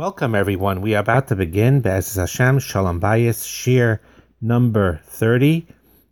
Welcome, everyone. We are about to begin Be'ez Hashem Shalom Bayis Shir number 30.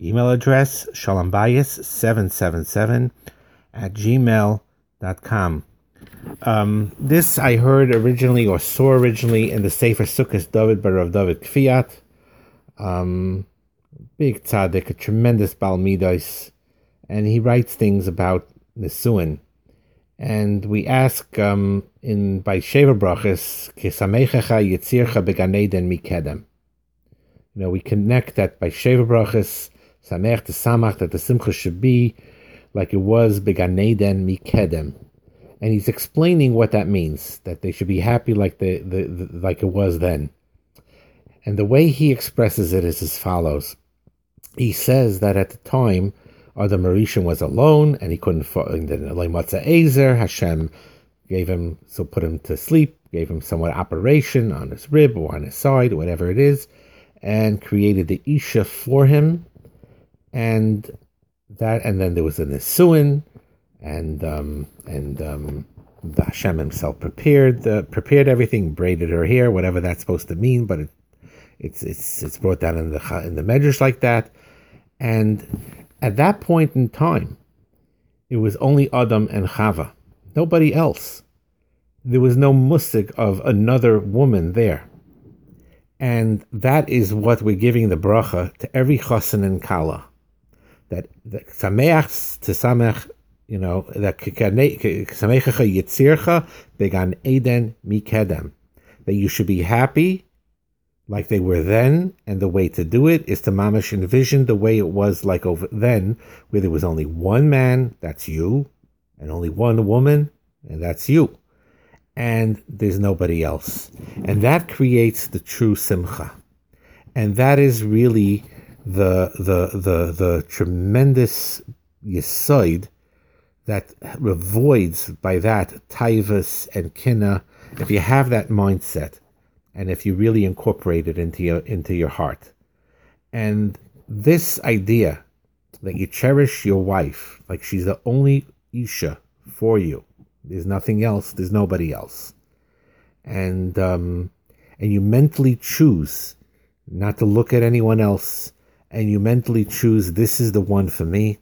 Email address shalombayis777 at gmail.com. Um, this I heard originally or saw originally in the Sefer Sukkot David Barav David Kfiat. Um, big tzaddik, a tremendous Balmidos, and he writes things about Nisuin. And we ask um, in by Sheva Brachas, Kisamechecha Yitzircha Beganeden Mikedem. You know, we connect that by Sheva Brachas, Samech to Samach, that the Simcha should be like it was Beganeden Mikedem. And he's explaining what that means, that they should be happy like the, the, the like it was then. And the way he expresses it is as follows. He says that at the time, Adam Arishan was alone and he couldn't find the Matzah Azer. Hashem gave him, so put him to sleep, gave him somewhat operation on his rib or on his side, whatever it is, and created the Isha for him. And that, and then there was a Nisuin, and um, and um, the Hashem himself prepared the prepared everything, braided her hair, whatever that's supposed to mean, but it, it's it's it's brought down in the in the medrash like that, and at that point in time, it was only Adam and Chava, nobody else. There was no musik of another woman there. And that is what we're giving the bracha to every chassan and kala. That sameach to samech, you know, that samechacha yitzircha began eden mikedem. That you should be happy like they were then, and the way to do it is to mamish envision the way it was like over then, where there was only one man, that's you, and only one woman, and that's you. And there's nobody else. And that creates the true simcha. And that is really the the the the tremendous yisoid that avoids by that taivas and kina. If you have that mindset, and if you really incorporate it into your into your heart. And this idea that you cherish your wife like she's the only Isha for you. There's nothing else. There's nobody else. And um, and you mentally choose not to look at anyone else, and you mentally choose this is the one for me.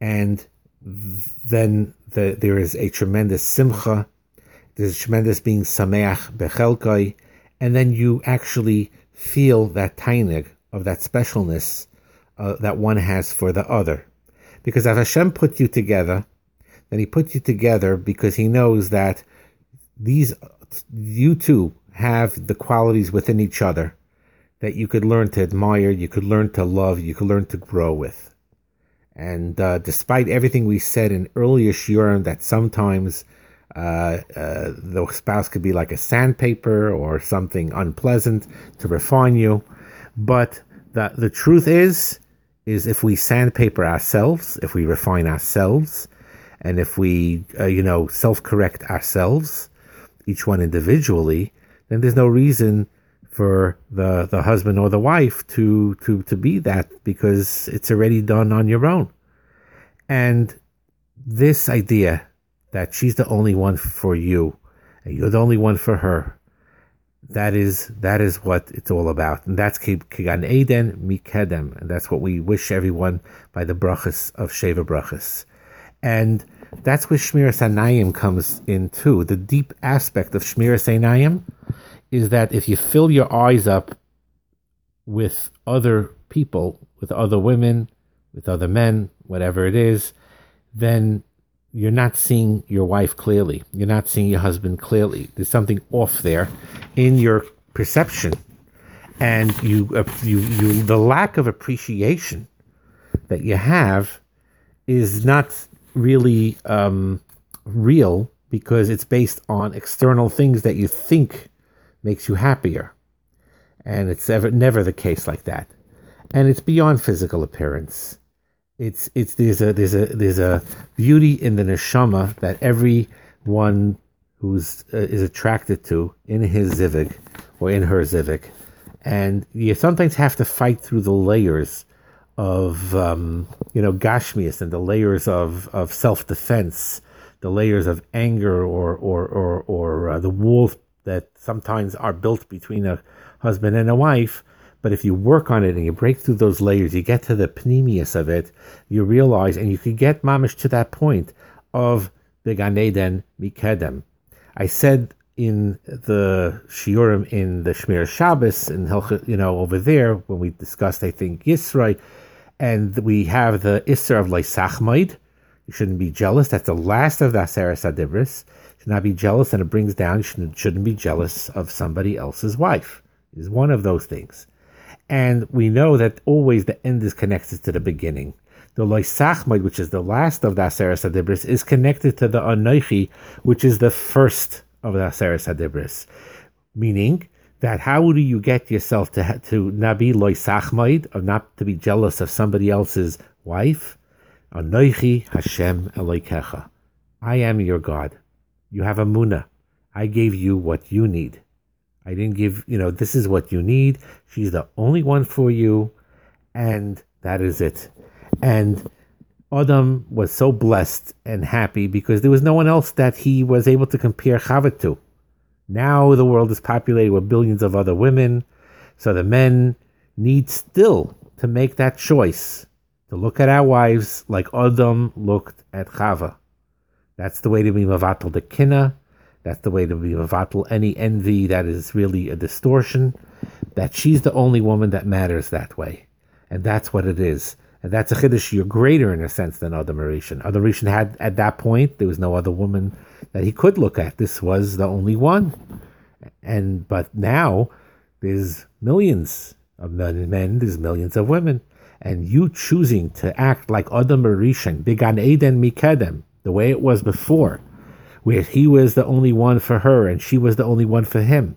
And then the, there is a tremendous simcha. There's a tremendous being sameach bechelkai, and then you actually feel that tainig of that specialness uh, that one has for the other. Because if Hashem put you together, then He put you together because He knows that these you two have the qualities within each other that you could learn to admire, you could learn to love, you could learn to grow with. And uh, despite everything we said in earlier shiurim, that sometimes uh, uh, the spouse could be like a sandpaper or something unpleasant to refine you. But the, the truth is, is if we sandpaper ourselves, if we refine ourselves, and if we, uh, you know, self-correct ourselves, each one individually, then there's no reason for the, the husband or the wife to, to, to be that because it's already done on your own. And this idea that she's the only one for you, and you're the only one for her. That is that is what it's all about, and that's Kigan Eden Mikedem, and that's what we wish everyone by the brachas of Sheva brachas, and that's where Shmir Sanayim comes in too. The deep aspect of Shmir Sanayim is that if you fill your eyes up with other people, with other women, with other men, whatever it is, then you're not seeing your wife clearly. You're not seeing your husband clearly. There's something off there in your perception, and you, uh, you, you, the lack of appreciation that you have is not really um, real because it's based on external things that you think makes you happier, and it's ever never the case like that, and it's beyond physical appearance it's it's there's a there's a there's a beauty in the neshama that everyone who's uh, is attracted to in his zivik or in her zivik, and you sometimes have to fight through the layers of um, you know gashmias and the layers of of self defense, the layers of anger or or or or uh, the walls that sometimes are built between a husband and a wife. But if you work on it and you break through those layers, you get to the pneumius of it, you realize, and you could get mamish to that point of the Ganeden Mikedem. I said in the Shiurim in the Shmir Shabbos and you know over there when we discussed I think Yisroi, and we have the Isser of Leisachmaid. You shouldn't be jealous. That's the last of the Aseres Adibris. Should not be jealous, and it brings down. Shouldn't, shouldn't be jealous of somebody else's wife. Is one of those things, and we know that always the end is connected to the beginning. The Loisachmaid, which is the last of the Aseres Adibris, is connected to the Anoichi, which is the first of the Aseres Hadibris, meaning that how do you get yourself to to not be loisachmaid, or not to be jealous of somebody else's wife? Anoichi Hashem Elokecha. I am your God. You have a muna. I gave you what you need. I didn't give, you know, this is what you need. She's the only one for you, and that is it. And Adam was so blessed and happy because there was no one else that he was able to compare Chava to. Now the world is populated with billions of other women, so the men need still to make that choice to look at our wives like Adam looked at Chava. That's the way to be mavatal the kina. That's the way to be mavatal any envy that is really a distortion. That she's the only woman that matters that way, and that's what it is. And that's a chiddush you're greater in a sense than Adam Arishan. Adam Arishan had at that point there was no other woman that he could look at. This was the only one. And but now there's millions of men, there's millions of women. And you choosing to act like Adam Arishan, Bigan Eden Mikedem, the way it was before, where he was the only one for her and she was the only one for him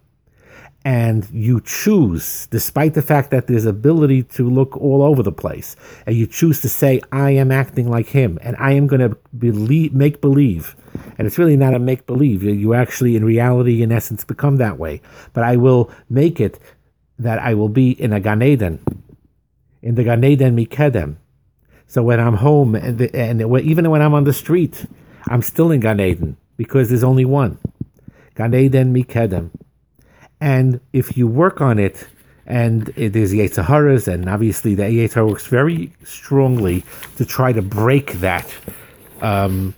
and you choose, despite the fact that there's ability to look all over the place, and you choose to say, I am acting like him, and I am going to believe, make believe. And it's really not a make believe. You actually, in reality, in essence, become that way. But I will make it that I will be in a Gan Eden, in the Gan Eden Mikedem. So when I'm home, and, the, and even when I'm on the street, I'm still in Gan Eden because there's only one. Gan Eden Mikedem. And if you work on it, and it is Yetzaharas, and obviously the Yetzirah works very strongly to try to break that, um,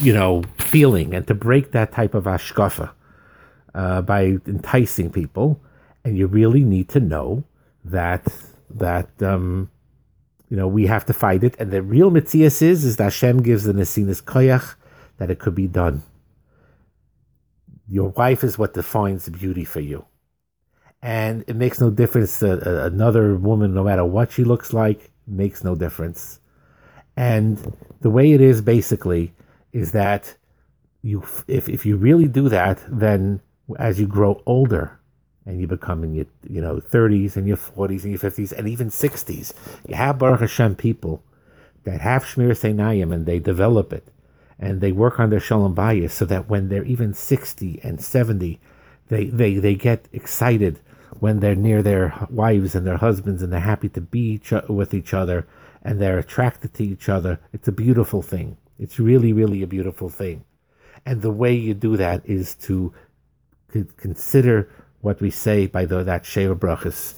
you know, feeling and to break that type of ashkafa uh, by enticing people. And you really need to know that that um, you know we have to fight it. And the real mitzias is is that Hashem gives the nesinas koyach that it could be done. Your wife is what defines beauty for you. And it makes no difference that uh, another woman, no matter what she looks like, makes no difference. And the way it is basically is that you, if, if you really do that, then as you grow older and you become in your, you know, 30s and your 40s and your 50s and even 60s, you have Baruch Hashem people that have Shmir Seinayim and they develop it and they work on their shalom bayis so that when they're even 60 and 70, they, they, they get excited when they're near their wives and their husbands and they're happy to be each, with each other and they're attracted to each other. It's a beautiful thing. It's really, really a beautiful thing. And the way you do that is to consider what we say by the, that Sheva Brachas,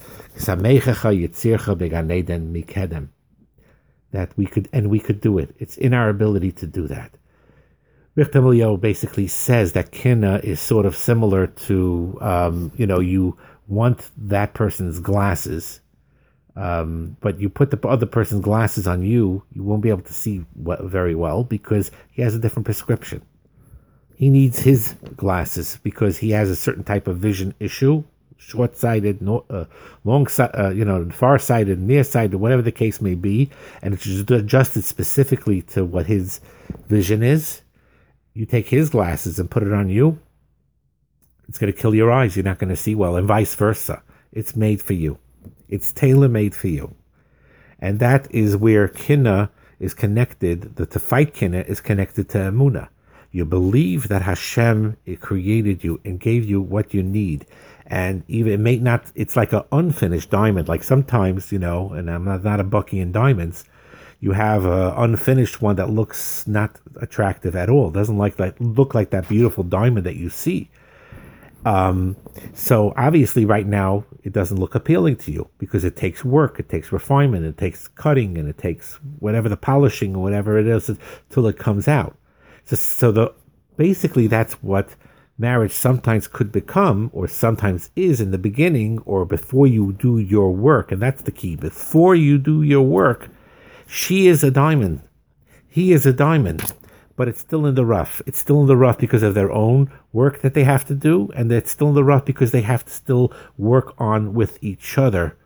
that we could, and we could do it. It's in our ability to do that. Richter basically says that kina is sort of similar to, um, you know, you want that person's glasses, um, but you put the other person's glasses on you, you won't be able to see very well because he has a different prescription. He needs his glasses because he has a certain type of vision issue, short-sighted, no, uh, long, uh, you know, far-sighted, near-sighted, whatever the case may be, and it's adjusted specifically to what his vision is you take his glasses and put it on you, it's going to kill your eyes. You're not going to see well, and vice versa. It's made for you. It's tailor made for you. And that is where kinna is connected. The fight kinna is connected to emuna. You believe that Hashem created you and gave you what you need. And even it may not, it's like an unfinished diamond. Like sometimes, you know, and I'm not, not a bucky in diamonds, you have an unfinished one that looks not attractive at all. Doesn't like that look like that beautiful diamond that you see. Um, so obviously, right now, it doesn't look appealing to you because it takes work, it takes refinement, it takes cutting, and it takes whatever the polishing or whatever it is till it comes out. So, so the basically that's what marriage sometimes could become, or sometimes is in the beginning, or before you do your work, and that's the key. Before you do your work, she is a diamond, he is a diamond but it's still in the rough. It's still in the rough because of their own work that they have to do, and it's still in the rough because they have to still work on with each other,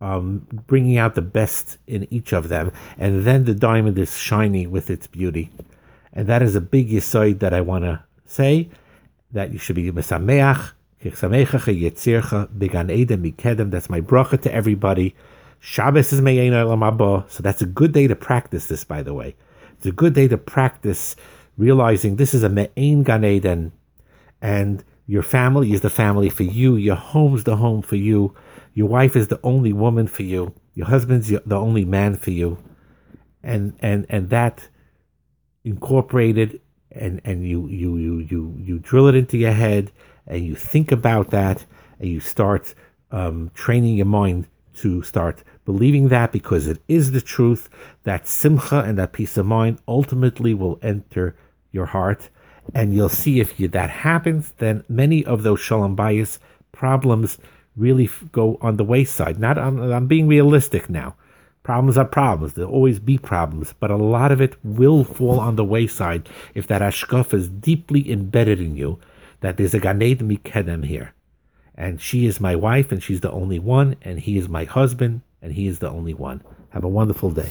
um, bringing out the best in each of them. And then the diamond is shining with its beauty. And that is a big yisoid that I want to say that you should be mesameach. That's my bracha to everybody. Shabbos is me'ena So that's a good day to practice this, by the way. It's a good day to practice realizing this is a Me'ain Gan Eden and your family is the family for you. Your home's the home for you. Your wife is the only woman for you. Your husband's the only man for you. And, and, and that incorporated and, and you, you, you, you, you drill it into your head and you think about that and you start um, training your mind to start believing that because it is the truth, that simcha and that peace of mind ultimately will enter your heart. And you'll see if you, that happens, then many of those shalom bayis problems really go on the wayside. Not I'm, I'm being realistic now. Problems are problems. There'll always be problems, but a lot of it will fall on the wayside if that ashkaf is deeply embedded in you. That there's a ganed mikedem here, and she is my wife, and she's the only one, and he is my husband, and He is the only one. Have a wonderful day.